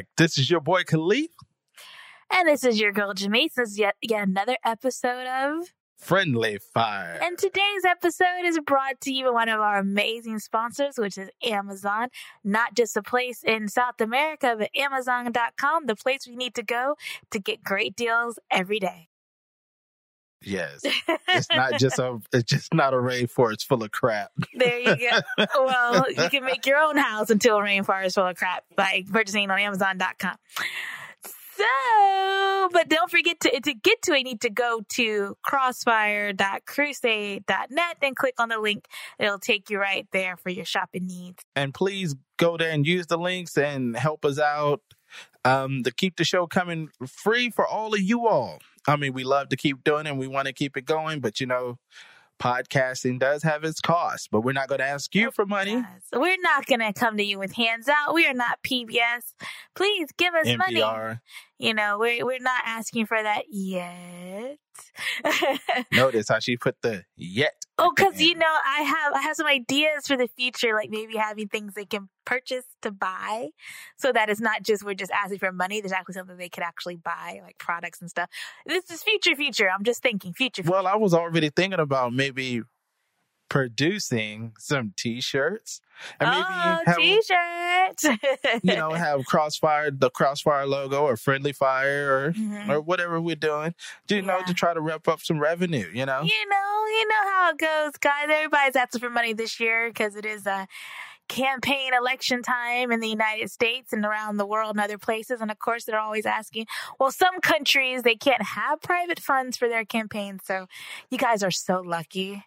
Whoa, ho, ho. welcome back. This is your boy Caliph. And this is your girl Jamese. This is yet, yet another episode of Friendly Fire. And today's episode is brought to you by one of our amazing sponsors, which is Amazon. Not just a place in South America, but Amazon.com, the place we need to go to get great deals every day. Yes. It's not just a it's just not a rainforest full of crap. There you go. well, you can make your own house into a rainforest full of crap by purchasing on Amazon.com. So, but don't forget to, to get to it, you need to go to crossfire.crusade.net and click on the link. It'll take you right there for your shopping needs. And please go there and use the links and help us out um, to keep the show coming free for all of you all. I mean, we love to keep doing it and we want to keep it going, but you know, podcasting does have its costs, but we're not going to ask you for money. Yes. We're not going to come to you with hands out. We are not PBS. Please give us money. You know, we're, we're not asking for that yet. Notice how she put the yet. Oh, because you know, I have I have some ideas for the future, like maybe having things they can purchase to buy, so that it's not just we're just asking for money. There's actually something they could actually buy, like products and stuff. This is future, future. I'm just thinking future. Well, I was already thinking about maybe producing some t-shirts and maybe oh, have t-shirts. you know have crossfire the crossfire logo or friendly fire or Mhm. or whatever we're doing you know to try to wrap up some revenue you know you know, you know how it goes, guys. Everybody's asking for money this year because it is a campaign election time in the United States and around the world and other places. And of course, they're always asking, well, some countries, they can't have private funds for their campaigns. So you guys are so lucky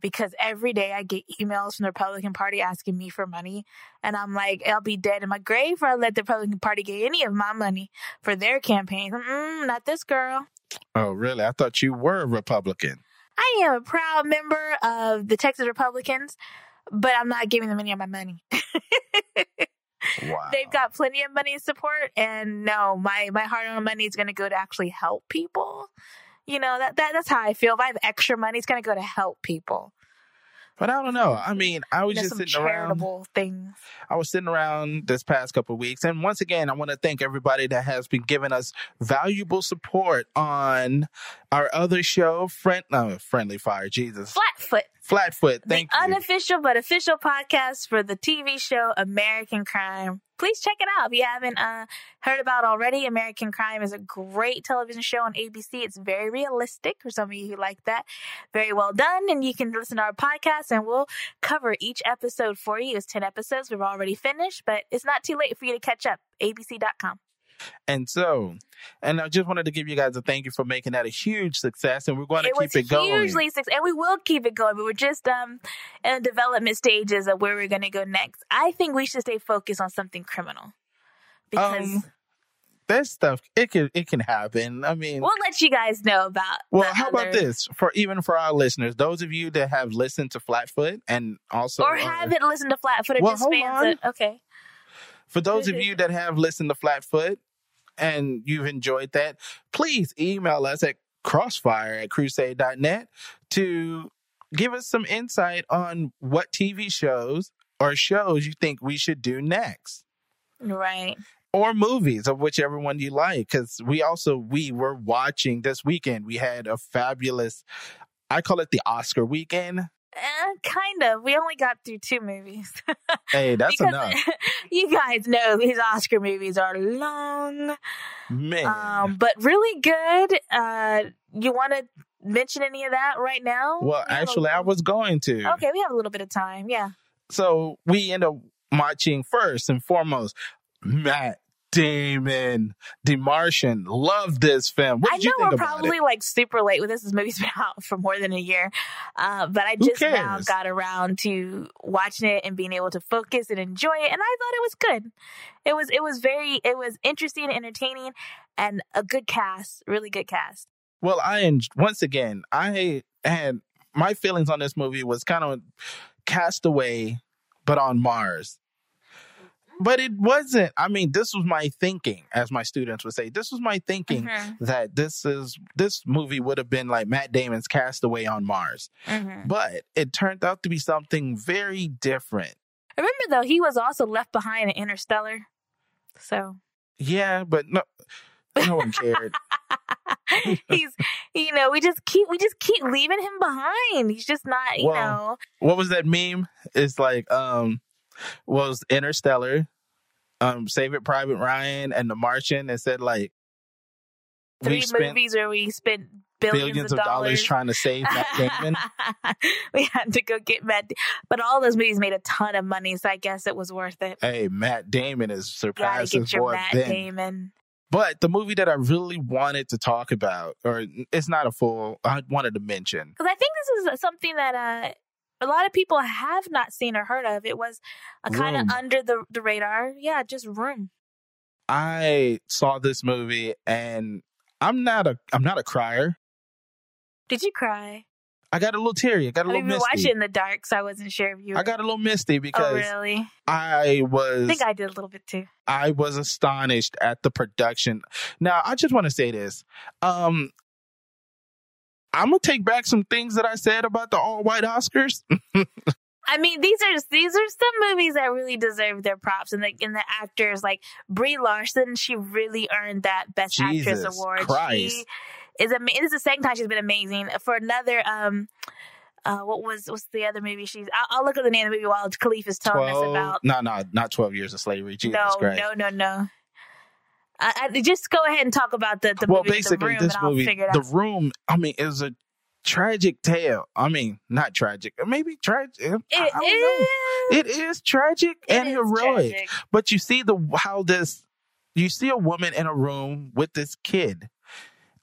because every day I get emails from the Republican Party asking me for money. And I'm like, I'll be dead in my grave if I let the Republican Party get any of my money for their campaigns. Mm-mm, not this girl. oh really i thought you were a republican I am a proud member of the Texas Republicans, but I'm not giving them any of my money. wow They've got plenty of money support, and no, my my hard-earned money is going to go to actually help people. You know that, that that's how I feel. If I have extra money, it's going to go to help people. but i don't know i mean i was You know, just sitting around charitable things. I was sitting around this past couple of weeks, and once again, I want to thank everybody that has been giving us valuable support on our other show, friend, no, Friendly Fire, Jesus, Flatfoot, Flatfoot. the Thank you. unofficial but official podcast for the TV show American Crime. Please check it out if you haven't uh, heard about it already. American Crime is a great television show on ABC. It's very realistic for some of you who like that. Very well done, and you can listen to our podcast, and we'll cover each episode for you. It's ten episodes. We've already finished, but it's not too late for you to catch up. ABC.com. And so, and I just wanted to give you guys a thank you for making that a huge success, and we're going to it keep it going. hugely successful, and we will keep it going. But we're just um in the development stages of where we're going to go next. I think we should stay focused on something criminal because Um, that stuff it can it can happen. I mean, we'll let you guys know about. Well, how about this for even for our listeners, those of you that have listened to Flatfoot and also Or haven't listened to Flatfoot or Well, just hold fans. on. Of, okay, for those of you that have listened to Flatfoot and you've enjoyed that, please email us at crossfire at crusade.net to give us some insight on what TV shows or shows you think we should do next. right. Or movies of whichever one you like. Cause we also we were watching this weekend. We had a fabulous I call it the Oscar weekend. Uh, kind of. We only got through two movies. Hey, that's because enough. you guys know his Oscar movies are long, Man. um, but really good. Uh, you want to mention any of that right now? well, We actually I was going to. Okay, we have a little bit of time. Yeah. So we end up watching first and foremost Matt Damon, The Martian. Love this film. What I know you think we're probably it? like super late with this. This movie's been out for more than a year. Uh, but I just now got around to watching it and being able to focus and enjoy it. And I thought it was good. It was, it was very, it was interesting, and entertaining, and a good cast, really good cast. Well, I once again, I had my feelings on this movie was kind of Castaway, but on Mars. But it wasn't. I mean, this was my thinking, as my students would say. This was my thinking Mhm, that this is this movie would have been like Matt Damon's Castaway on Mars. mhm. But it turned out to be something very different. Remember though, he was also left behind in Interstellar. So Yeah, but no, no one cared. he's you know, we just keep we just keep leaving him behind. He's just not, you Well, know. what was that meme? It's like um was Interstellar, um Saving Private Ryan and The Martian and said like Three movies where we spent billions, billions of dollars trying to save Matt Damon. we had to go get Matt, but all those movies made a ton of money, so I guess it was worth it. hey, Matt Damon is surpassing get your Matt Ben. Damon. But the movie that I really wanted to talk about, or it's not a full, I wanted to mention. Because I think this is something that uh, a lot of people have not seen or heard of. It was a kind of under the, the radar. Yeah, just room. I saw this movie and I'm not a I'm not a crier. Did you cry? I got a little teary. I got a I little we watched it in the dark, so I wasn't sure if you. Were... I got a little misty Oh, because really? I was. I think I did a little bit too. I was astonished at the production. Now, I just want to say this. Um I'm gonna take back some things that I said about the all white Oscars. I mean, these are these are some movies that really deserve their props, and the and the actors like Brie Larson, she really earned that Best Actress award. Christ. She is ama- This is the second time she's been amazing. For another, um, uh, what was what's the other movie? She's I'll, I'll look at the name of the movie while Caliph is telling us about. no, no, not twelve years of slavery. Jesus no, Christ. no, no, no. I, I, just go ahead and talk about the the well, movie, basically, the room, this movie, The out. Room, I mean, is a tragic tale. I mean, not tragic, maybe tragic. It is. It is tragic It and is heroic. tragic. But you see the how this, you see a woman in a room with this kid.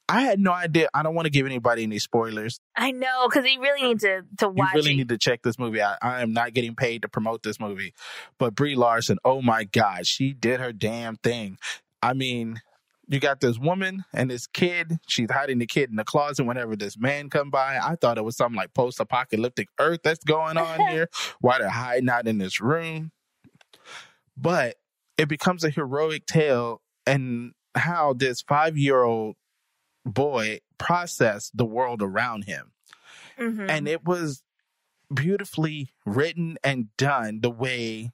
I had no idea. I don't want to give anybody any spoilers. I know because you really need to to watch. You really it. need to check this movie out. I am not getting paid to promote this movie, but Brie Larson, oh my God, she did her damn thing. I mean, you got this woman and this kid. She's hiding the kid in the closet whenever this man come by. I thought it was something like post-apocalyptic Earth that's going on here. Why they're hiding out in this room, but it becomes a heroic tale and how this five-year-old boy processed the world around him Mhm. and it was beautifully written and done the way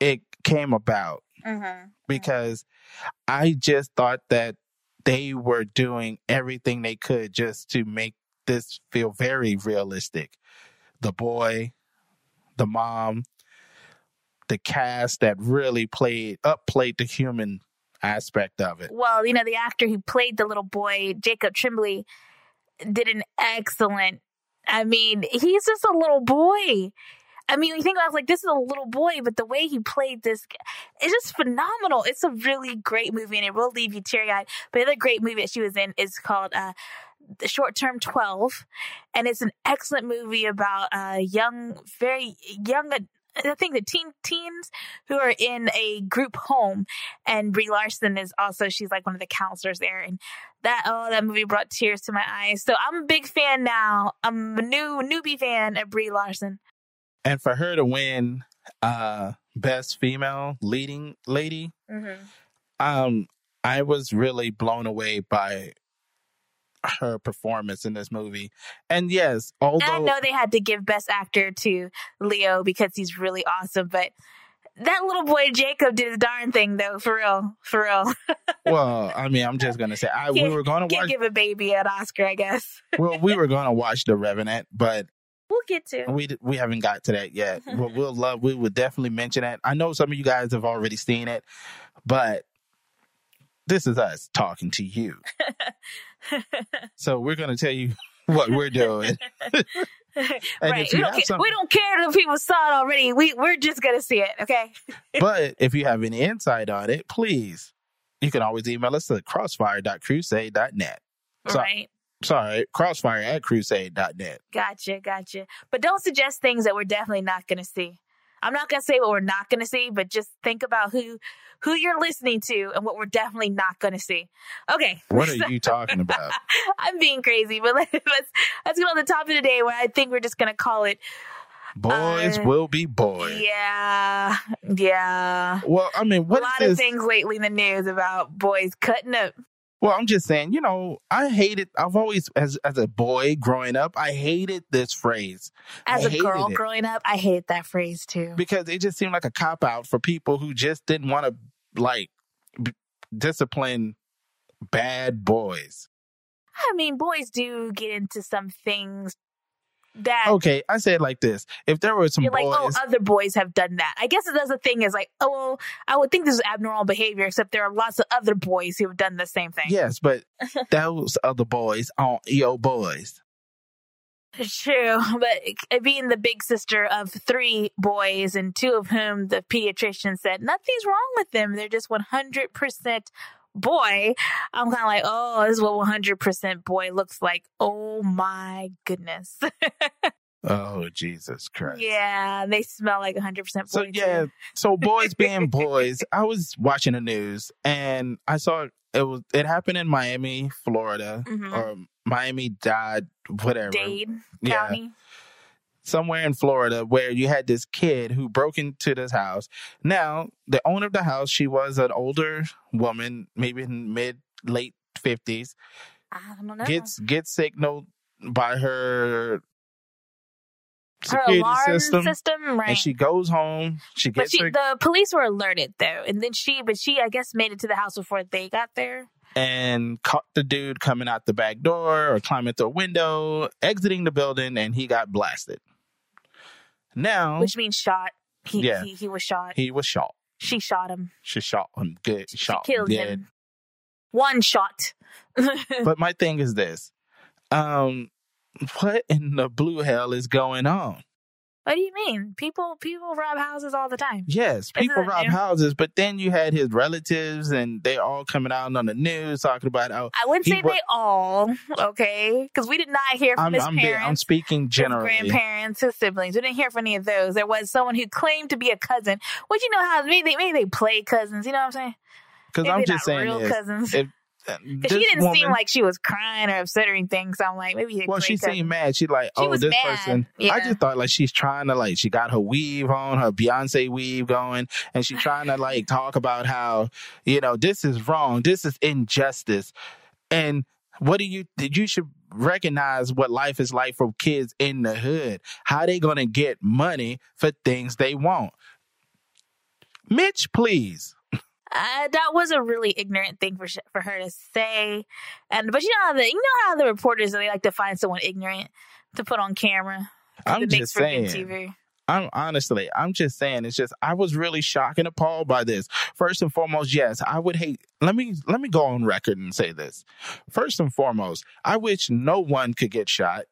it came about Mhm. because I just thought that they were doing everything they could just to make this feel very realistic. The boy, the mom, the cast that really played up played the human aspect of it. well, you know, the actor who played the little boy, Jacob Tremblay, did an excellent. I mean, he's just a little boy. I mean, you think about it, like this is a little boy, but the way he played this, it's just phenomenal. It's a really great movie, and it will leave you teary eyed. But the other great movie that she was in is called uh, "The Short Term 12, and it's an excellent movie about uh, young, very young. I think the teen teens who are in a group home, and Brie Larson is also she's like one of the counselors there, and that oh that movie brought tears to my eyes. So I'm a big fan now. I'm a new newbie fan of Brie Larson. And for her to win uh best female leading lady, Mm-hmm. um I was really blown away by her performance in this movie. And yes, And I know they had to give Best Actor to Leo because he's really awesome, but that little boy Jacob did his darn thing though, for real, for real. well, I mean, I'm just gonna say I we were gonna watch give a baby an Oscar, I guess. well, we were gonna watch The Revenant, but We'll get to. we we haven't got to that yet. But we'll love we would definitely mention that. I know some of you guys have already seen it, but this is us talking to you. So we're gonna tell you what we're doing. And right. We don't, care, some- we don't care if people saw it already. We we're just gonna see it, okay? but if you have any insight on it, please, you can always email us at crossfire.crusade.net. So- right. Sorry, crossfire at crusade.net. Gotcha, gotcha. But don't suggest things that we're definitely not gonna see. I'm not gonna say what we're not gonna see, but just think about who who you're listening to and what we're definitely not gonna see. Okay. What are you talking about? I'm being crazy, but let's let's get on the topic today where I think we're just gonna call it Boys Uh, will be boys. Yeah. Yeah. Well, I mean, what a lot of things lately in the news about boys cutting up. Well, I'm just saying, you know, I hated. I've always, as as a boy growing up, I hated this phrase As I a girl it. growing up, I hate that phrase too. because it just seemed like a cop out for people who just didn't want to like b- discipline bad boys. I mean, boys do get into some things that Okay, I say it like this: if there were some you're like, oh, other boys have done that. I guess that's the thing is like, oh, well, I would think this is abnormal behavior, except there are lots of other boys who have done the same thing. yes, but those other boys aren't your boys. True, but being the big sister of three boys, and two of whom the pediatrician said nothing's wrong with them, they're just 100% boy. I'm kind of like, oh, this is what 100% boy looks like. Oh my goodness. Oh Jesus Christ! yeah, they smell like 100% boy. So too. yeah, so boys being boys, I was watching the news and I saw it was it happened in Miami, Florida, Mhm. or Miami Dade, whatever. Dade Yeah, County. Somewhere in Florida where you had this kid who broke into this house. Now, the owner of the house, she was an older woman, maybe in mid late fifties, I don't know. gets gets signaled by her her security alarm system, system, right? and she goes home. She but gets she, her the police were alerted though, and then she, but she, I guess, made it to the house before they got there. and caught the dude coming out the back door or climbing through a window, exiting the building, and he got blasted. Now which means shot. He, Yeah. he he was shot. he was shot. she shot him. She shot him good. She Shot killed dead. him. One shot. But my thing is this: um, what in the blue hell is going on? What do you mean? People people rob houses all the time. Yes, people rob new? houses, but then you had his relatives, and they all coming out on the news talking about how I wouldn't say wa- they all, okay, because we did not hear from I'm his I'm, parents. I'm speaking his generally. grandparents, his siblings. We didn't hear from any of those. There was someone who claimed to be a cousin, which you know how maybe they maybe they play cousins. You know what I'm saying? Because I'm just saying real this. cousins. If, Uh, she didn't seem like she was crying or upset or anything. So I'm like, maybe Well, she seemed mad. She like, oh, this mad. person. I just thought like she's trying to like she got her weave on, her Beyonce weave going, and she's trying to like talk about how you know this is wrong, this is injustice, and what do you you should recognize what life is like for kids in the hood. How they gonna get money for things they want? Mitch, please. Uh, that was a really ignorant thing for sh- for her to say, and but you know how the you know how the reporters they like to find someone ignorant to put on camera. I'm just saying. I'm honestly, I'm just saying, it's just I was really shocked and appalled by this. First and foremost, yes, I would hate. Let me let me go on record and say this. First and foremost, I wish no one could get shot.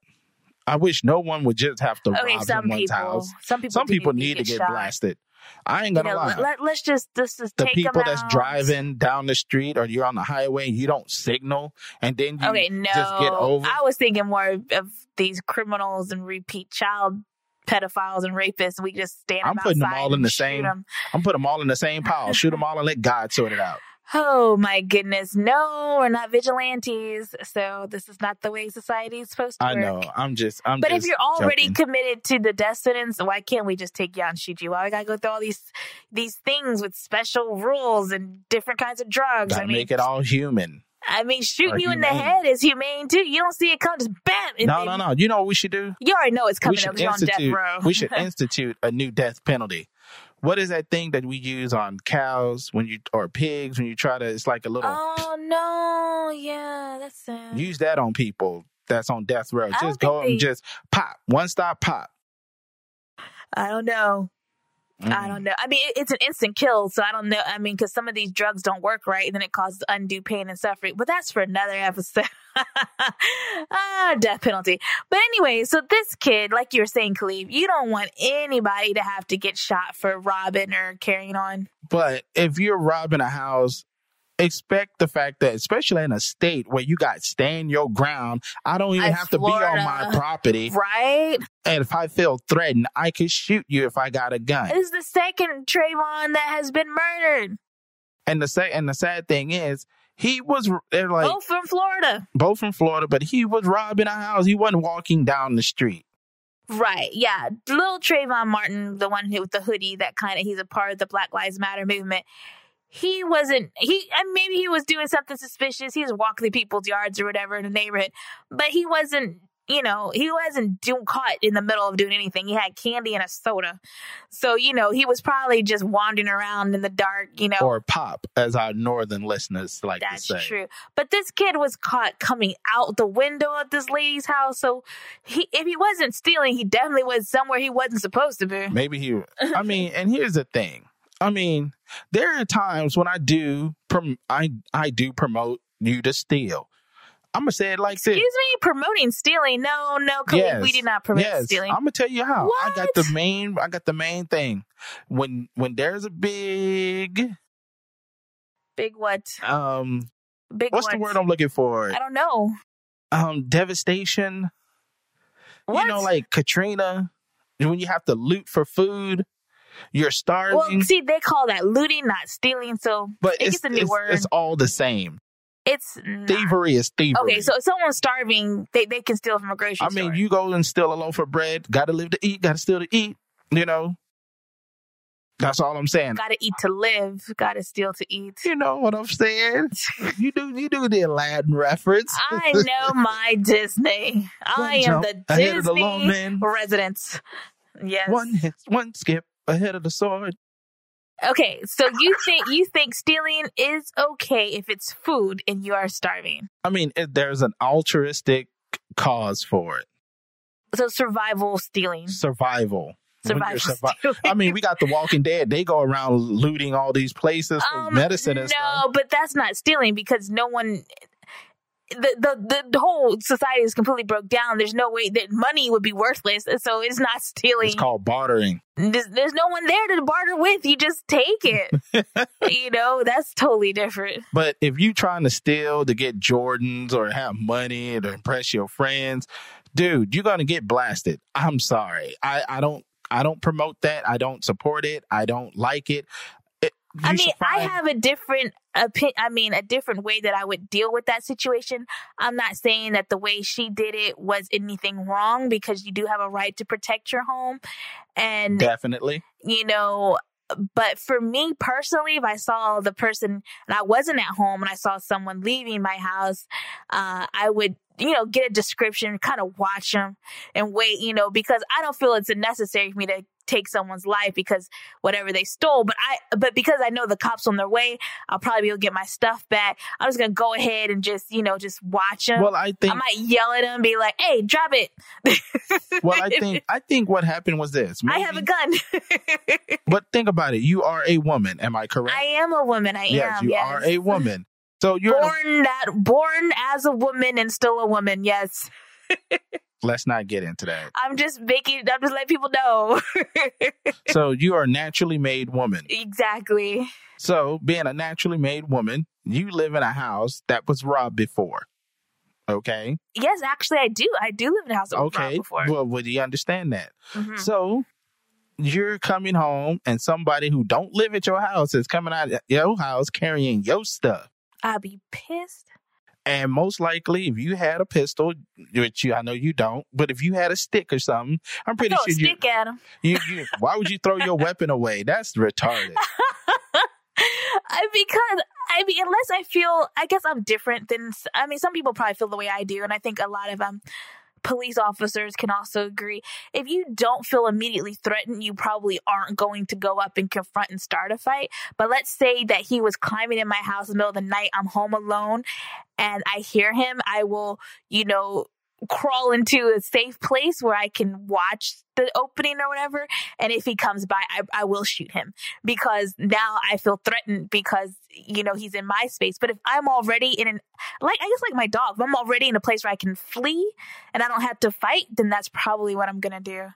I wish no one would just have to Okay, rob some someone's people, house. some people, Some people need to get shot. blasted. I ain't gonna know, lie. let, us just this is the people them that's driving down the street or you're on the highway and you don't signal and then you Okay, no, just get over. I was thinking more of these criminals and repeat child pedophiles and rapists. We just stand. I'm putting them all in the same- 'em. I'm putting them all in the same pile. Shoot them all and let God sort it out. Oh my goodness. No, we're not vigilantes. So this is not the way society is supposed to I work. know. I'm just. I'm. But if you're already joking. committed to the death sentence, why can't we just take you out and shoot? Why we gotta go through all these these things with special rules and different kinds of drugs? gotta I mean, make it all human. I mean, shooting you in the head is humane too. You don't see it come, just bam. and No, no, no. You know what we should do? You already know it's We coming should up. You're on death institute. row. we should institute a new death penalty. What is that thing that we use on cows when you or pigs when you try to? It's like a little. oh no, yeah, that's sad. Use that on people that's on death row. I Just go think and just pop one stop pop. I don't know. I Mm. don't know. I mean, it- it's an instant kill, so I don't know. I mean, because some of these drugs don't work right, and then it causes undue pain and suffering. But that's for another episode. ah, death penalty. But anyway, so this kid, like you were saying, Caliph, you don't want anybody to have to get shot for robbing or carrying on. But if you're robbing a house, expect the fact that, especially in a state where you got stand your ground, I don't even Like have to be on my property. Right? And if I feel threatened, I could shoot you if I got a gun. This is the second Trayvon that has been murdered. And the sa- and the sad thing is, he was they're like Both from Florida. both from Florida, but he was robbing a house. He wasn't walking down the street. Right, yeah. Little Trayvon Martin, the one with the hoodie that kind of he's a part of the Black Lives Matter movement. He wasn't he and maybe he was doing something suspicious. He was walking through people's yards or whatever in the neighborhood, but he wasn't you know, he wasn't doing caught in the middle of doing anything. He had candy and a soda. So, you know, he was probably just wandering around in the dark, you know. Or pop, as our northern listeners like That's to say. true. But this kid was caught coming out the window of this lady's house. So he if he wasn't stealing, he definitely was somewhere he wasn't supposed to be. Maybe he I mean, and here's the thing. I mean, there are times when I do prom- I I do promote you to steal. I'm gonna say it like Excuse this. Excuse me, promoting stealing. No, no, Khalid, we did not promote yes. stealing. I'm gonna tell you how. What? I got the main. I got the main thing. When when there's a big Big what? um, Big what's what? the word I'm looking for? I don't know. Um, devastation. What? You know, like Katrina. When you have to loot for food, you're starving. well, see, they call that looting, not stealing. So but it it's, gets a new it's, word. it's all the same. it's not. Thievery is thievery. Okay, so if someone's starving, they, they can steal from a grocery store. I store. mean, you go and steal a loaf of bread. Got to live to eat. Got to steal to eat. You know. That's all I'm saying. gotta eat to live, gotta steal to eat. You know what I'm saying? you do you do the Aladdin reference. I know my Disney. I One am the ahead of the long Disney man. residence. Yes. One hit, one skip ahead of the sword. Okay, so you think you think stealing is okay if it's food and you are starving. I mean, it, there's an altruistic cause for it. So survival stealing. Survival. Survival survi- I mean, we got The Walking Dead. They go around looting all these places for Um, medicine and no, stuff. but that's not stealing because no one. The, the the whole society is completely broke down. There's no way that money would be worthless, so it's not stealing. It's called bartering. there's, there's no one there to barter with. You just take it. you know, that's totally different. But if you're trying to steal to get Jordans or have money to impress your friends, dude, you're gonna get blasted. I'm sorry. I, I don't I don't promote that. I don't support it. I don't like it. I mean, I have a different opinion. I mean, a different way that I would deal with that situation. I'm not saying that the way she did it was anything wrong because you do have a right to protect your home. And definitely. you know, but for me personally, if I saw the person and I wasn't at home and I saw someone leaving my house, uh, I would, you know, get a description, kind of watch them and wait, you know, because I don't feel it's necessary for me to take someone's life because whatever they stole, but I, but because I know the cops on their way, I'll probably be able to get my stuff back. I'm just going to go ahead and just, you know, just watch them. Well, I think I might yell at them, be like, "Hey, drop it!" well, I think I think what happened was this. I have a gun. But think about it. You are a woman. Am I correct? I am a woman. I yes, am. you yes. are a woman. So you're. born that born as a woman and still a woman. Yes, let's not get into that. I'm just making. I'm just letting people know. so you are a naturally made woman. exactly. So being a naturally made woman, you live in a house that was robbed before. Okay. Yes, actually, I do. I do live in a house that was robbed Okay. before. Well, would you understand that? Mhm. So you're coming home and somebody who don't live at your house is coming out of your house carrying your stuff. I'd be pissed. And most likely, if you had a pistol, which you, I know you don't, but if you had a stick or something, I'm pretty sure you, stick at him. you, you. Why would you throw your weapon away? That's retarded. I, because I mean, unless I feel, I guess I'm different than. I mean, some people probably feel the way I do, and I think a lot of um police officers can also agree. If you don't feel immediately threatened, you probably aren't going to go up and confront and start a fight. But let's say that he was climbing in my house in the middle of the night. I'm home alone, and I hear him. I will, you know. Crawl into a safe place where I can watch the opening or whatever. And if he comes by, I, I will shoot him because now I feel threatened because you know he's in my space. But if I'm already in an like I guess like my dog, if I'm already in a place where I can flee and I don't have to fight, then that's probably what I'm gonna do.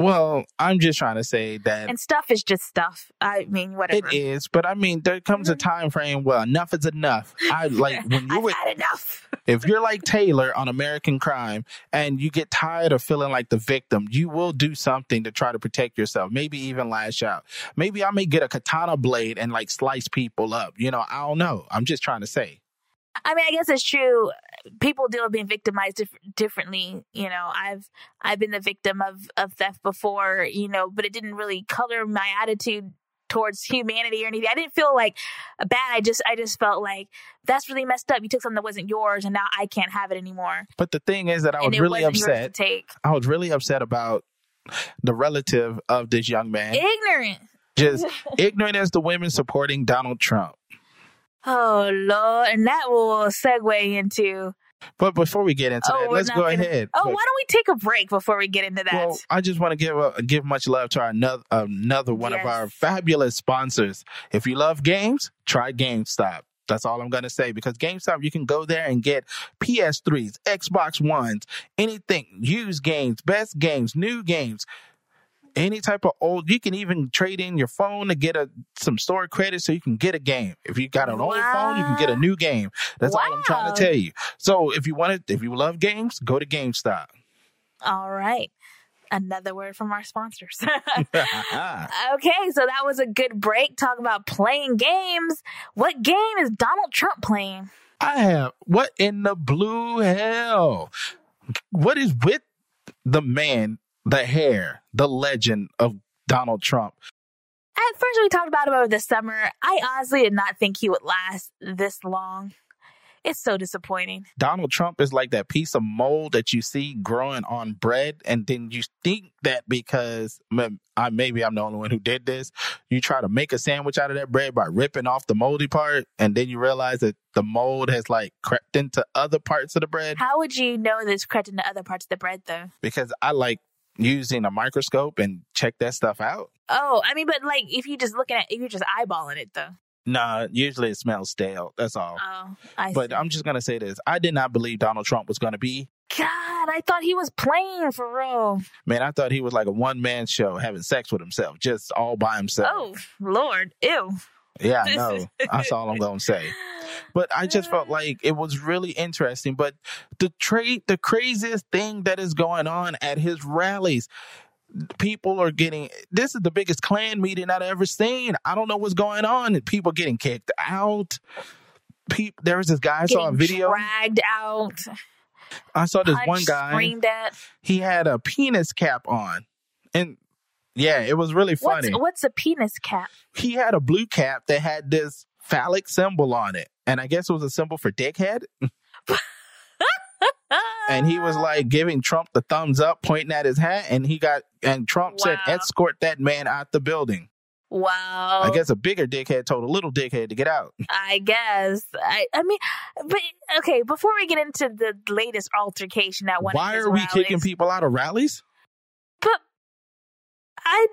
Well, I'm just trying to say that And stuff is just stuff. I mean, whatever. it is, but I mean, there comes a mm-hmm. time frame where enough is enough. I like when you were, enough. if you're like Taylor on American Crime and you get tired of feeling like the victim, you will do something to try to protect yourself. Maybe even lash out. Maybe I may get a katana blade and like slice people up. You know, I don't know. I'm just trying to say. I mean, I guess it's true. People deal with being victimized dif- differently. You know, I've I've been the victim of of theft before. You know, but it didn't really color my attitude towards humanity or anything. I didn't feel like bad. I just I just felt like that's really messed up. You took something that wasn't yours and now I can't have it anymore. But the thing is that I was really wasn't yours to upset. take. I was really upset about the relative of this young man. Ignorant. Just ignorant as the women supporting Donald Trump. Oh Lord. And that will segue into But before we get into Oh, that, let's go gonna- ahead. Oh, why don't we take a break before we get into that? Well, I just want to give a, give much love to our another another one of our fabulous sponsors. If you love games, try GameStop. That's all I'm going to say because GameStop, you can go there and get PS3s, Xbox Ones, anything, used games, best games, new games, any type of old. You can even trade in your phone to get a some store credit so you can get a game. If you got an old phone, you can get a new game. That's all I'm trying to tell you. So if you want to, if you love games, go to GameStop. All right. Another word from our sponsors. Okay, so that was a good break. Talk about playing games. What game is Donald Trump playing? I have. What in the blue hell? What is with the man, the hair, the legend of Donald Trump? At first, we talked about him over the summer. I honestly did not think he would last this long. It's so disappointing. Donald Trump is like that piece of mold that you see growing on bread, and then you think that because I maybe I'm the only one who did this. You try to make a sandwich out of that bread by ripping off the moldy part, and then you realize that the mold has like crept into other parts of the bread. How would you know this crept into other parts of the bread, though? Because I like using a microscope and check that stuff out. Oh, I mean, but like if you just looking at, if you're just eyeballing it, though. Nah, usually it smells stale. That's all. Oh, I But see. I'm just gonna say this: I did not believe Donald Trump was gonna be. God, I thought he was playing for real. Man, I thought he was like a one man show, having sex with himself, just all by himself. Oh, Lord. Ew. Yeah, I know. That's all I'm gonna say. But I just felt uh. like it was really interesting. But the trade, the craziest thing that is going on at his rallies, people are getting. This is the biggest Klan meeting I've ever seen. I don't know what's going on. People getting kicked out. People, there was this guy I saw a video. dragged out. I saw this one guy. at. He had a penis cap on, and yeah, it was really What's funny. what's a penis cap? he had a blue cap that had this phallic symbol on it. And I guess it was a symbol for dickhead. And he was like giving Trump the thumbs up, pointing at his hat. And he got, and Trump said, escort that man out the building. wow. I guess a bigger dickhead told a little dickhead to get out. I guess. I, I mean, but okay. Before we get into the latest altercation at one, Why are we rallies, kicking people out of rallies? But I,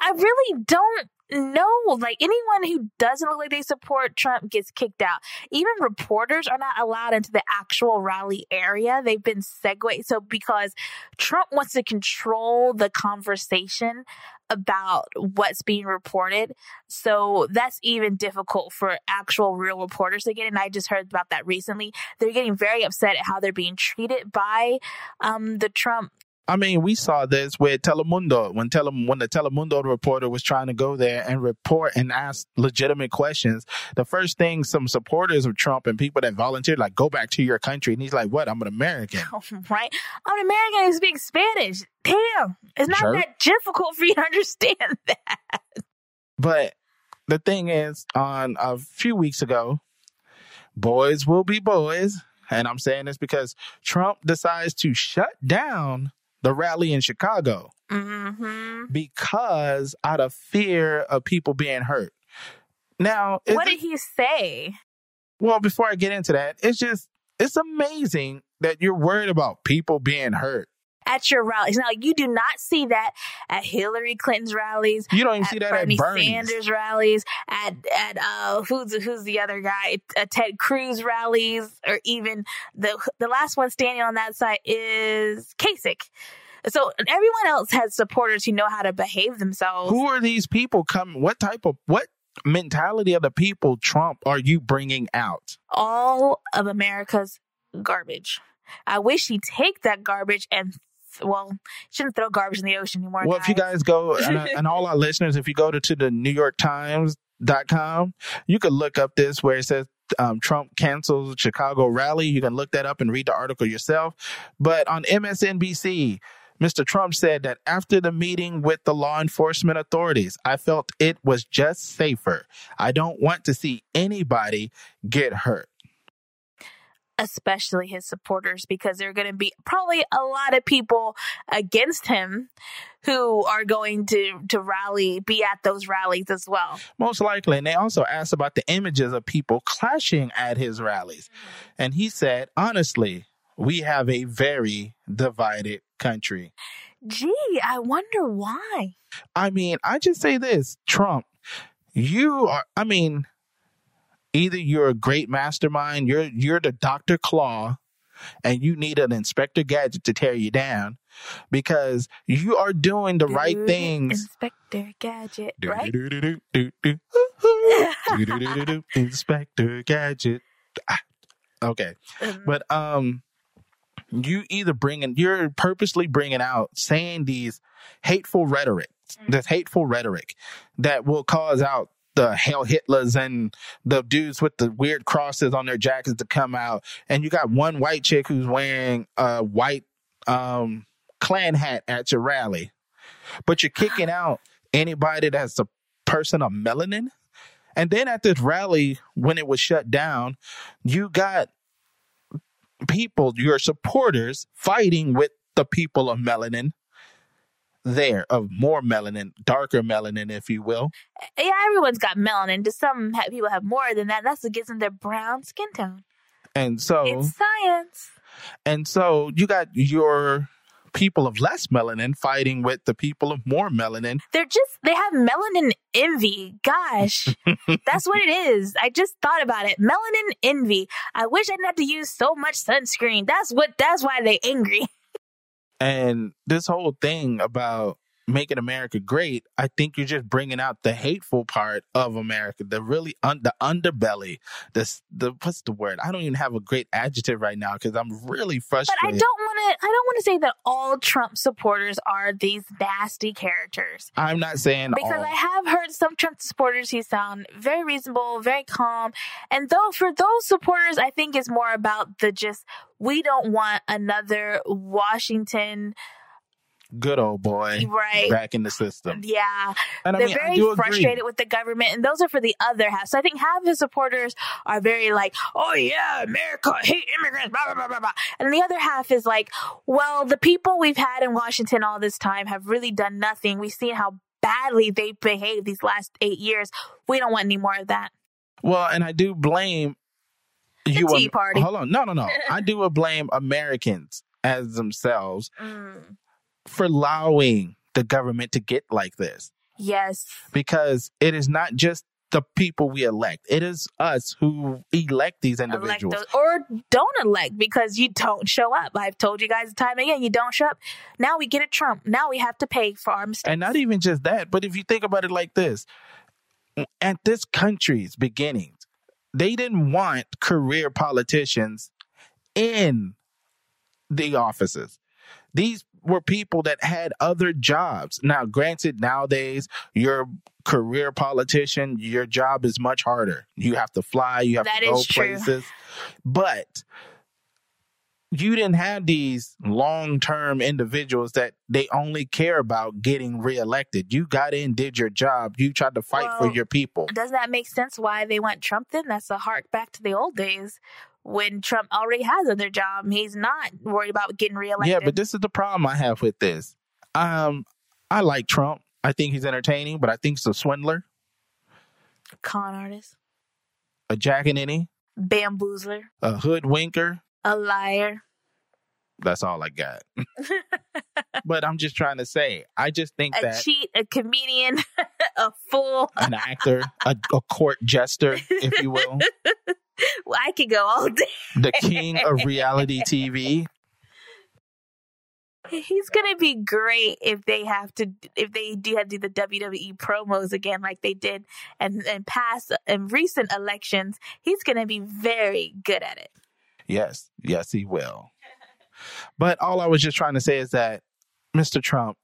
I really don't know. Like anyone who doesn't look like they support Trump gets kicked out. Even reporters are not allowed into the actual rally area. They've been segued. So because Trump wants to control the conversation about what's being reported. So that's even difficult for actual real reporters to get. And I just heard about that recently. They're getting very upset at how they're being treated by um, the Trump I mean, we saw this with Telemundo when Tele when the Telemundo reporter was trying to go there and report and ask legitimate questions. The first thing some supporters of Trump and people that volunteered like go back to your country, and he's like, "What? I'm an American." right? I'm an American who speaks Spanish. Damn, it's not that difficult for you to understand that. But the thing is, on a few weeks ago, boys will be boys, and I'm saying this because Trump decides to shut down the rally in Chicago. Mm-hmm. because out of fear of people being hurt. Now, What did he say? well, before I get into that, it's just it's amazing that you're worried about people being hurt. At your rallies. Now, you do not see that at Hillary Clinton's rallies, You don't even see that Bernie at Bernie's. Sanders rallies, at at uh who's who's the other guy? At Ted Cruz rallies, or even the the last one standing on that side is Kasich. So everyone else has supporters who know how to behave themselves. Who are these people coming? What type of what mentality of the people Trump are you bringing out? all of America's garbage. I wish he'd take that garbage and well, shouldn't throw garbage in the ocean anymore. Well, if you guys go and, and all our listeners, if you go to, to the New York Times.com, you could look up this where it says um, Trump cancels Chicago rally. You can look that up and read the article yourself. But on MSNBC, Mr. Trump said that after the meeting with the law enforcement authorities, I felt it was just safer. I don't want to see anybody get hurt. Especially his supporters, because there are going to be probably a lot of people against him who are going to, to rally, be at those rallies as well. Most likely. And they also asked about the images of people clashing at his rallies. Mm-hmm. And he said, honestly, we have a very divided country. Gee, I wonder why. I mean, I just say this Trump, you are, I mean, either you're a great mastermind, you're, you're the Dr. Claw, and you need an Inspector Gadget to tear you down because you are doing the right things. Inspector Gadget, right? Do, Inspector Gadget. Ah, Okay. Um, But um you either bringing you're purposely bringing out saying these hateful rhetoric, this hateful rhetoric that will cause out the hell Hitlers and the dudes with the weird crosses on their jackets to come out. And you got one white chick who's wearing a white um Klan hat at your rally. But you're kicking out anybody that's a person of melanin. And then at this rally, when it was shut down, you got people, your supporters, fighting with the people of melanin there, of more melanin, darker melanin, if you will. yeah, everyone's got melanin. Just some people have more than that. That's what gives them their brown skin tone. And so, It's science. and so you got your people of less melanin fighting with the people of more melanin. They're just, they have melanin envy. Gosh, that's what it is. I just thought about it. Melanin envy. I wish I didn't have to use so much sunscreen. That's what, that's why they angry. And this whole thing about making America great, I think you're just bringing out the hateful part of America, the really un- the underbelly. This the what's the word? I don't even have a great adjective right now because I'm really frustrated. But I don't want to, I don't want to say that all Trump supporters are these nasty characters. I'm not saying Because all. I have heard some Trump supporters who sound very reasonable, very calm. And though for those supporters, I think it's more about the just, we don't want another Washington, good old boy right? back in the system. Yeah. And They're mean, I very do agree. frustrated with the government, and those are for the other half. So I think half of his supporters are very like, oh yeah, America, hate immigrants, blah, blah, blah, blah, blah. And the other half is like, well, the people we've had in Washington all this time have really done nothing. We've seen how badly they behaved these last eight years. We don't want any more of that. Well, and I do blame you. Tea Party. Hold on, no, no, no. I do blame Americans as themselves mm. For allowing the government to get like this. Yes. because it is not just the people we elect. It is us who elect these Elect individuals. those, or don't elect because you don't show up. I've told you guys time and again, you don't show up. Now we get a Trump. Now we have to pay for our mistakes. and not even just that, but if you think about it like this, at this country's beginnings, they didn't want career politicians in the offices. These were people that had other jobs. Now, granted, nowadays, your career politician, your job is much harder. You have to fly, you have That to go places. But you didn't have these long term individuals that they only care about getting reelected. You got in, did your job, you tried to fight for your people. Doesn't that make sense why they went Trump then? That's a hark back to the old days when Trump already has another job. He's not worried about getting reelected. Yeah, but this is the problem I have with this. Um, I like Trump. I think he's entertaining, but I think he's a swindler, a con artist, a jackanini, bamboozler, a hoodwinker. a liar. That's all I got. but I'm just trying to say, I just think a that cheat, a comedian, a fool. an actor, a, a court jester, if you will, Well, I could go all day. the king of reality TV. He's gonna be great if they have to if they do have to do the WWE promos again like they did and and past and recent elections. He's gonna be very good at it. Yes, yes, he will. But all I was just trying to say is that, Mr. Trump,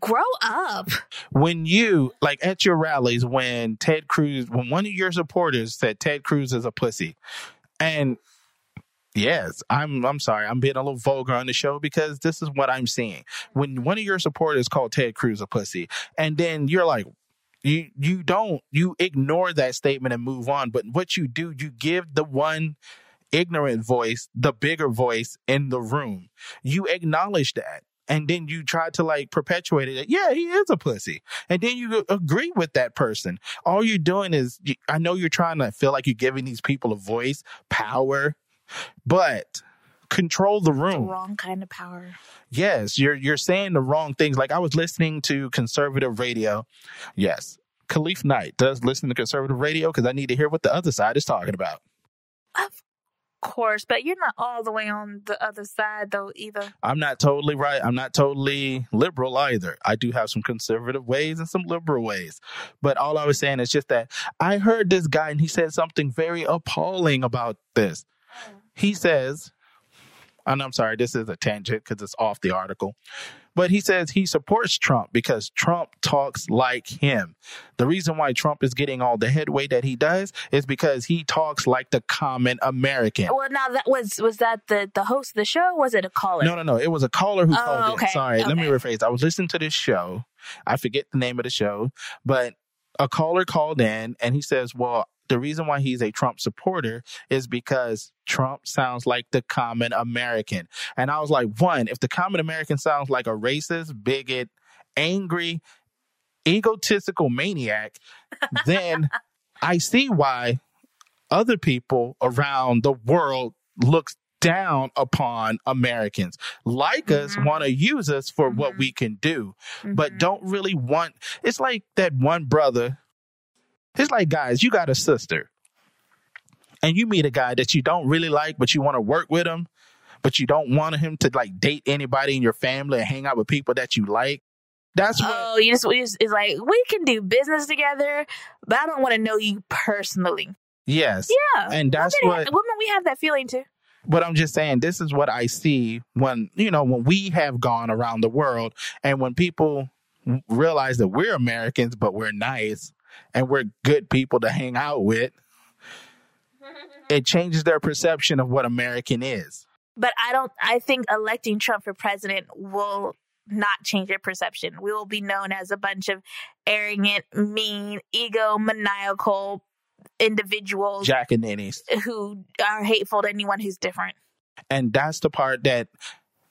Grow up. when you like at your rallies when Ted Cruz when one of your supporters said Ted Cruz is a pussy and Yes, I'm. I'm sorry. I'm being a little vulgar on the show because this is what I'm seeing. When one of your supporters called Ted Cruz a pussy, and then you're like, you you don't you ignore that statement and move on. But what you do, you give the one ignorant voice the bigger voice in the room. You acknowledge that. And then you try to like perpetuate it. Yeah, he is a pussy. And then you agree with that person. All you're doing is, I know you're trying to feel like you're giving these people a voice, power, but control the room. The wrong kind of power. Yes, you're you're saying the wrong things. Like I was listening to conservative radio. Yes, Caliph Knight does listen to conservative radio because I need to hear what the other side is talking about. Of course, but you're not all the way on the other side though either. I'm not totally right. I'm not totally liberal either. I do have some conservative ways and some liberal ways. But all I was saying is just that I heard this guy and he said something very appalling about this. He says, and I'm sorry, this is a tangent because it's off the article. But he says he supports Trump because Trump talks like him. The reason why Trump is getting all the headway that he does is because he talks like the common American. Well, now that was was that the the host of the show? was it a caller? No, no, no. It was a caller who oh, called okay. in. Sorry, okay. let me rephrase. I was listening to this show. I forget the name of the show, but a caller called in and he says, "Well, the reason why he's a Trump supporter is because Trump sounds like the common American. And I was like, one, if the common American sounds like a racist, bigot, angry, egotistical maniac, then I see why other people around the world looks down upon Americans. Like mm-hmm. us, want to use us for mm-hmm. what we can do, mm-hmm. but don't really want. It's like that one brother it's like, guys, you got a sister and you meet a guy that you don't really like, but you want to work with him, but you don't want him to like date anybody in your family and hang out with people that you like. That's what. Oh, you just, we just, it's like, we can do business together, but I don't want to know you personally. Yes. Yeah. And that's women, what. Women, we have that feeling too. But I'm just saying, this is what I see when, you know, when we have gone around the world and when people realize that we're Americans, but we're nice and we're good people to hang out with, it changes their perception of what American is. But I don't, I think electing Trump for president will not change their perception. We will be known as a bunch of arrogant, mean, ego maniacal individuals. Jack and Ninnies. Who are hateful to anyone who's different. And that's the part that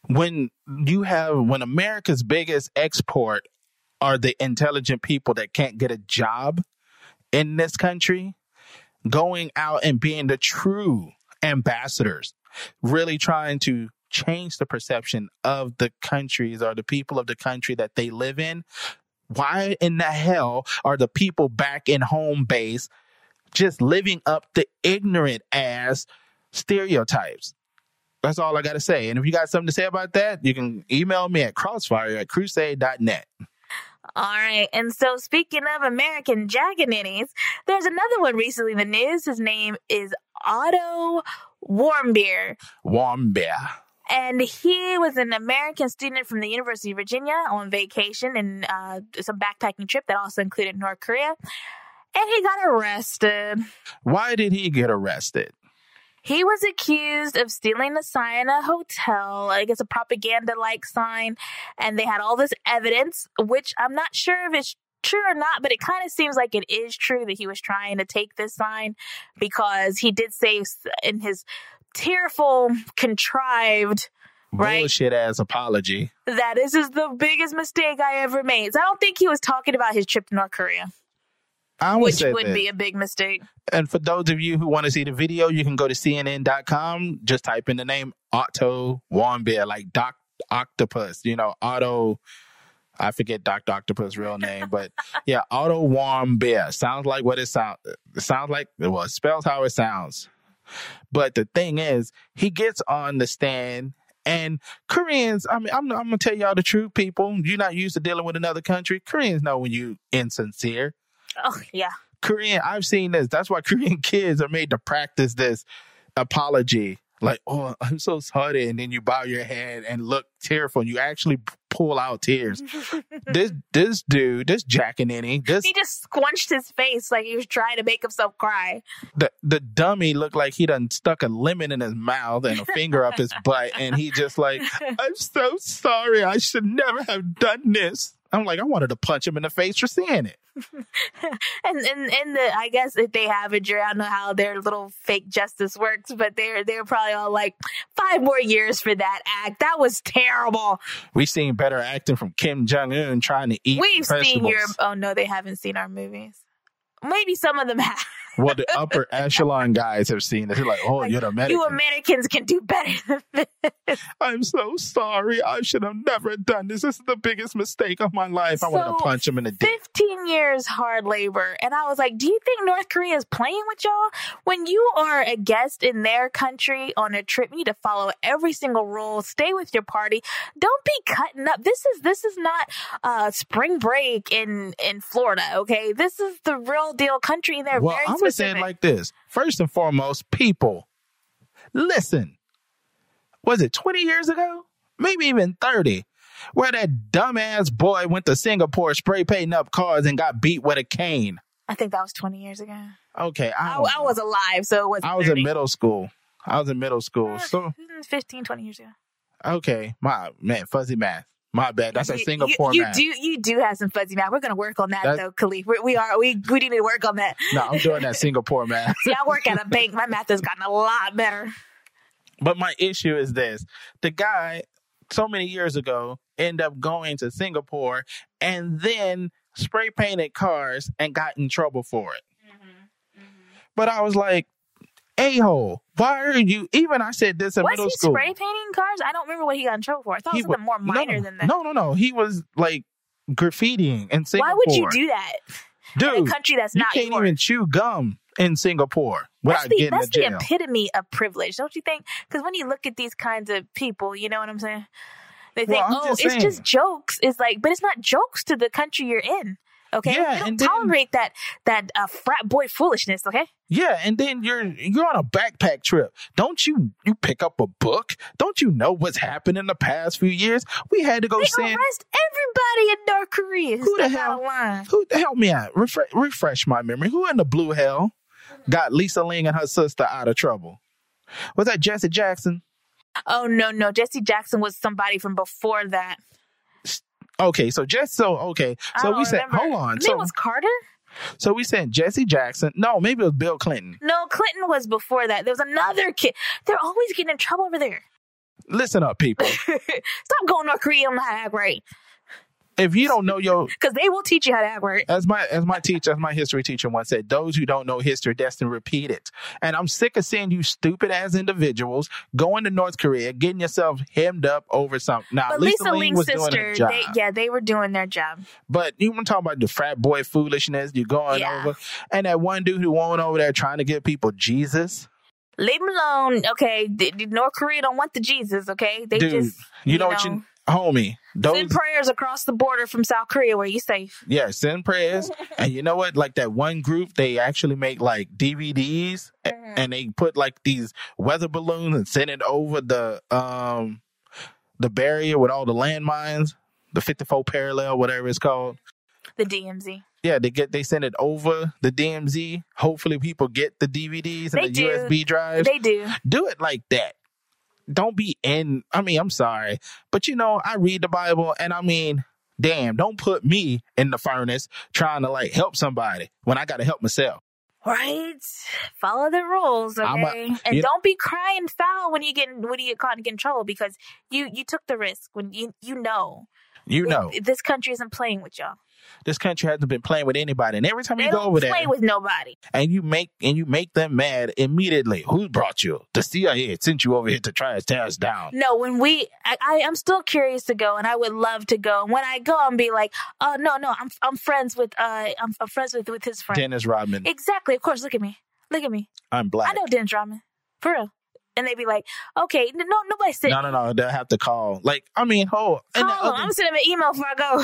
when you have, when America's biggest export are the intelligent people that can't get a job in this country going out and being the true ambassadors, really trying to change the perception of the countries or the people of the country that they live in. Why in the hell are the people back in home base just living up the ignorant ass stereotypes? That's all I got to say. And if you got something to say about that, you can email me at crossfire at crusade.net. All right. And so speaking of American Jaganinies, there's another one recently in the news. His name is Otto Warmbier. Warmbier. And he was an American student from the University of Virginia on vacation and uh, some backpacking trip that also included North Korea. And he got arrested. Why did he get arrested? He was accused of stealing a sign in a hotel, I guess a propaganda like sign, and they had all this evidence, which I'm not sure if it's true or not, but it kind of seems like it is true that he was trying to take this sign because he did say in his tearful, contrived, right? Bullshit ass apology. That is, is the biggest mistake I ever made. So I don't think he was talking about his trip to North Korea. I would Which would that. be a big mistake. And for those of you who want to see the video, you can go to CNN.com. Just type in the name Otto Warmbier, like Doc Octopus, you know, Otto. I forget Dr. Octopus' real name, but yeah, Otto Warmbier. Sounds like what it sounds. It sounds like, well, it spells how it sounds. But the thing is, he gets on the stand and Koreans, I mean, I'm, I'm to tell y'all the truth, people. You're not used to dealing with another country. Koreans know when you insincere. Oh, yeah. Korean, I've seen this. That's why Korean kids are made to practice this apology like, oh, I'm so sorry. And then you bow your head and look tearful and you actually pull out tears. this this dude, this Jack and Annie, this he just squunched his face like he was trying to make himself cry. the the dummy looked like he done stuck a lemon in his mouth and a finger up his butt and he just like, I'm so sorry. I should never have done this. I'm like, I wanted to punch him in the face for seeing it. and and and the I guess if they have a jury, I don't know how their little fake justice works, but they're they're probably all like five more years for that act. That was terrible. We've seen better acting from Kim Jong Un trying to eat. We've vegetables. seen your oh no, they haven't seen our movies. Maybe some of them have. Well, the upper echelon guys have seen. They're like, oh, Like, you're American. You Americans can do better than this. I'm so sorry. I should have never done this. This is the biggest mistake of my life. I want to punch him in the dick. 15 years hard labor. And I was like, do you think North Korea is playing with y'all? When you are a guest in their country on a trip, you need to follow every single rule, stay with your party. Don't be cutting up. This is, this is not, uh, spring break in, in Florida. Okay. This is the real deal country and they're Well, very I'm going to say it like this. First and foremost, people, listen. Was it 20 years ago? Maybe even 30. Where that dumbass boy went to Singapore spray painting up cars and got beat with a cane. I think that was 20 years ago. Okay. I, I, I was alive, so it was I was in middle school. I was in middle school. Ah, so, 15, 20 years ago. okay. My man, fuzzy math. My bad. That's a You- Singapore you, you do you do have some fuzzy math. We're gonna work on that That's- though, Caliph. We, we are we we need to work on that. No, I'm doing that Singapore math. See, I work at a bank. My math has gotten a lot better. But my issue is this: the guy, so many years ago, ended up going to Singapore and then spray painted cars and got in trouble for it. Mm-hmm. Mm-hmm. But I was like, a hole. Why are you? Even I said this in Was middle he school. spray painting cars? I don't remember what he got in trouble for. I thought He it was something more minor no, than that. No, no, no. He was like graffitiing in Singapore. Why would you do that in Dude, a country that's you not can't yours? even chew gum in Singapore that's the, that's the epitome of privilege, don't you think? Because when you look at these kinds of people, you know what I'm saying? They think, Well, oh, just it's saying. just jokes. It's like, but it's not jokes to the country you're in. Okay, Yeah, we don't and then- tolerate that that uh, frat boy foolishness. Okay, Yeah, and then you're you're on a backpack trip. Don't you you pick up a book? Don't you know what's happened in the past few years? We had to go they send arrest everybody in North Korea. Who the hell- who help me out. Refresh, refresh my memory. Who in the blue hell got Lisa Ling and her sister out of trouble? Was that Jesse Jackson? Oh no, no, Jesse Jackson was somebody from before that. Okay, so just so okay. So we said remember. hold on. So it was Carter. So we said Jesse Jackson. No, maybe it was Bill Clinton. No, Clinton was before that. There was another kid. They're always getting in trouble over there. Listen up, people. Stop going North Korea on to act right, if you don't know your because they will teach you how to act right. as my as my teacher, as my history teacher once said, those who don't know history destined to repeat it. And I'm sick of seeing you stupid ass individuals going to North Korea, getting yourself hemmed up over something. Now, But Lisa, Lisa Ling was doing sister, her job, they, yeah, they were doing their job. but you want to talk about the frat boy foolishness? you're going Yeah. over, and that one dude who went over there trying to give people Jesus, Leave them alone, okay? The- the North Korea don't want the Jesus, okay? They dude. just you, know, what you, homie? Those send prayers across the border from South Korea where you safe. Yeah, send prayers. and you know what? Like that one group, they actually make like DVDs Mhm. and they put like these weather balloons and send it over the um the barrier with all the landmines, the 54 parallel, whatever it's called. The DMZ. Yeah, they get they send it over the DMZ. Hopefully people get the DVDs and They the do. USB drives. They do. Do it like that. Don't be in I mean, I'm sorry, but you know, I read the Bible and I mean, damn, don't put me in the furnace trying to like help somebody when I got to help myself. Right? Follow the rules, okay? A- and don't be crying foul when you get when you get caught and get in trouble because you you took the risk when you you know You know, this country isn't playing with y'all. This country hasn't been playing with anybody, and every time They you go over play there play with nobody. and you make and you make them mad immediately, who brought you? The CIA sent you over here to try to tear us down. No, when we, I, I, am still curious to go, and I would love to go. And when I go, I'm be like, oh no, no, I'm, I'm friends with, uh, I'm, I'm friends with with his friend. Dennis Rodman, Exactly. Of course. Look at me. Look at me. I'm black. I know Dennis Rodman for real. And they'd be like, okay, no, nobody said. No, no, no. They'll have to call. Like, I mean, hold. Call other, I'm sending an email before I go.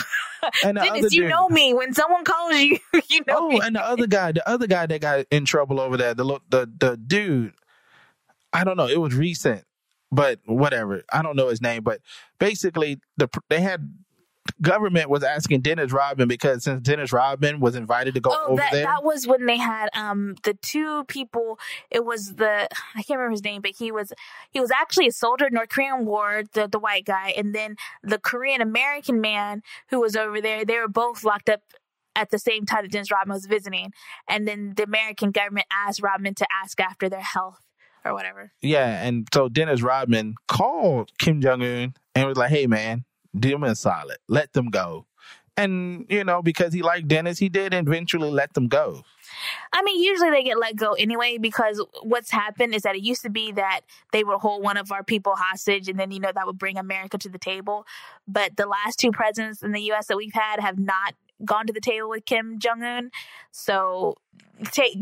and Dennis, you know me. When someone calls you, you know Oh, me. and the other guy, the other guy that got in trouble over there, the the the dude, I don't know. It was recent, but whatever. I don't know his name, but basically, the they had government was asking Dennis Rodman because since Dennis Rodman was invited to go Oh, over that there, that was when they had um the two people. It was the I can't remember his name, but he was he was actually a soldier North Korean War, the the white guy, and then the Korean American man who was over there. They were both locked up at the same time that Dennis Rodman was visiting, and then the American government asked Rodman to ask after their health or whatever. yeah, and so Dennis Rodman called Kim Jong Un and was like, "Hey, man, them solid, let them go." And you know, because he liked Dennis, he did eventually let them go. I mean, usually they get let go anyway because what's happened is that it used to be that they would hold one of our people hostage and then, you know, that would bring America to the table. But the last two presidents in the U.S. that we've had have not gone to the table with Kim Jong Un. So take,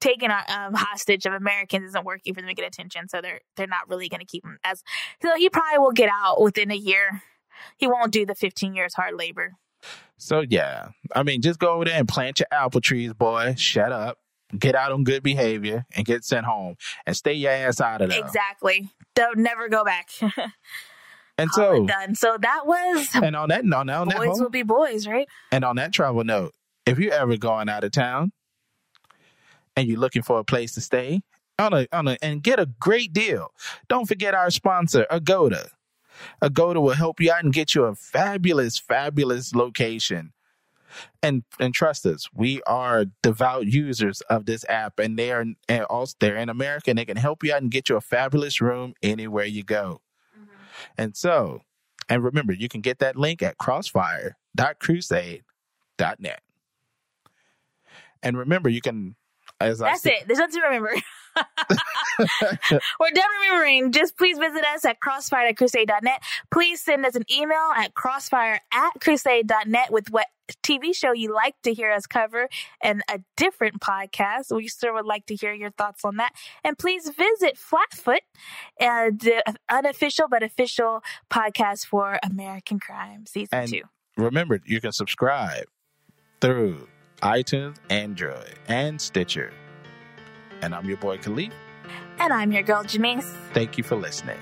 taking a um, hostage of Americans isn't working for them to get attention. So they're, they're not really going to keep him as, so he probably will get out within a year. He won't do the 15 years hard labor. So yeah, I mean, just go over there and plant your apple trees, boy. Shut up, get out on good behavior, and get sent home, and stay your ass out of there. Exactly. Don't never go back. And so, done. So that was and on that, on that boys whole- will be boys, right? And on that travel note, if you're ever going out of town and you're looking for a place to stay on a on a and get a great deal, don't forget our sponsor, Agoda. Agoda will help you out and get you a fabulous, fabulous location. And and trust us, we are devout users of this app, and they are and also they're in America, and they can help you out and get you a fabulous room anywhere you go. Mm-hmm. And so, and remember, you can get that link at crossfire.crusade.net. And remember, you can, as I That's said, it. There's nothing to remember. We're done remembering. Just please visit us at crossfire at crusade.net. Please send us an email at crossfire at crusade.net with what TV show you like to hear us cover and a different podcast. We still would like to hear your thoughts on that. And please visit Flatfoot, uh, the unofficial but official podcast for American Crime Season And 2. remember, you can subscribe through iTunes, Android, and Stitcher. And I'm your boy Caliph. And I'm your girl, Jamese. Thank you for listening.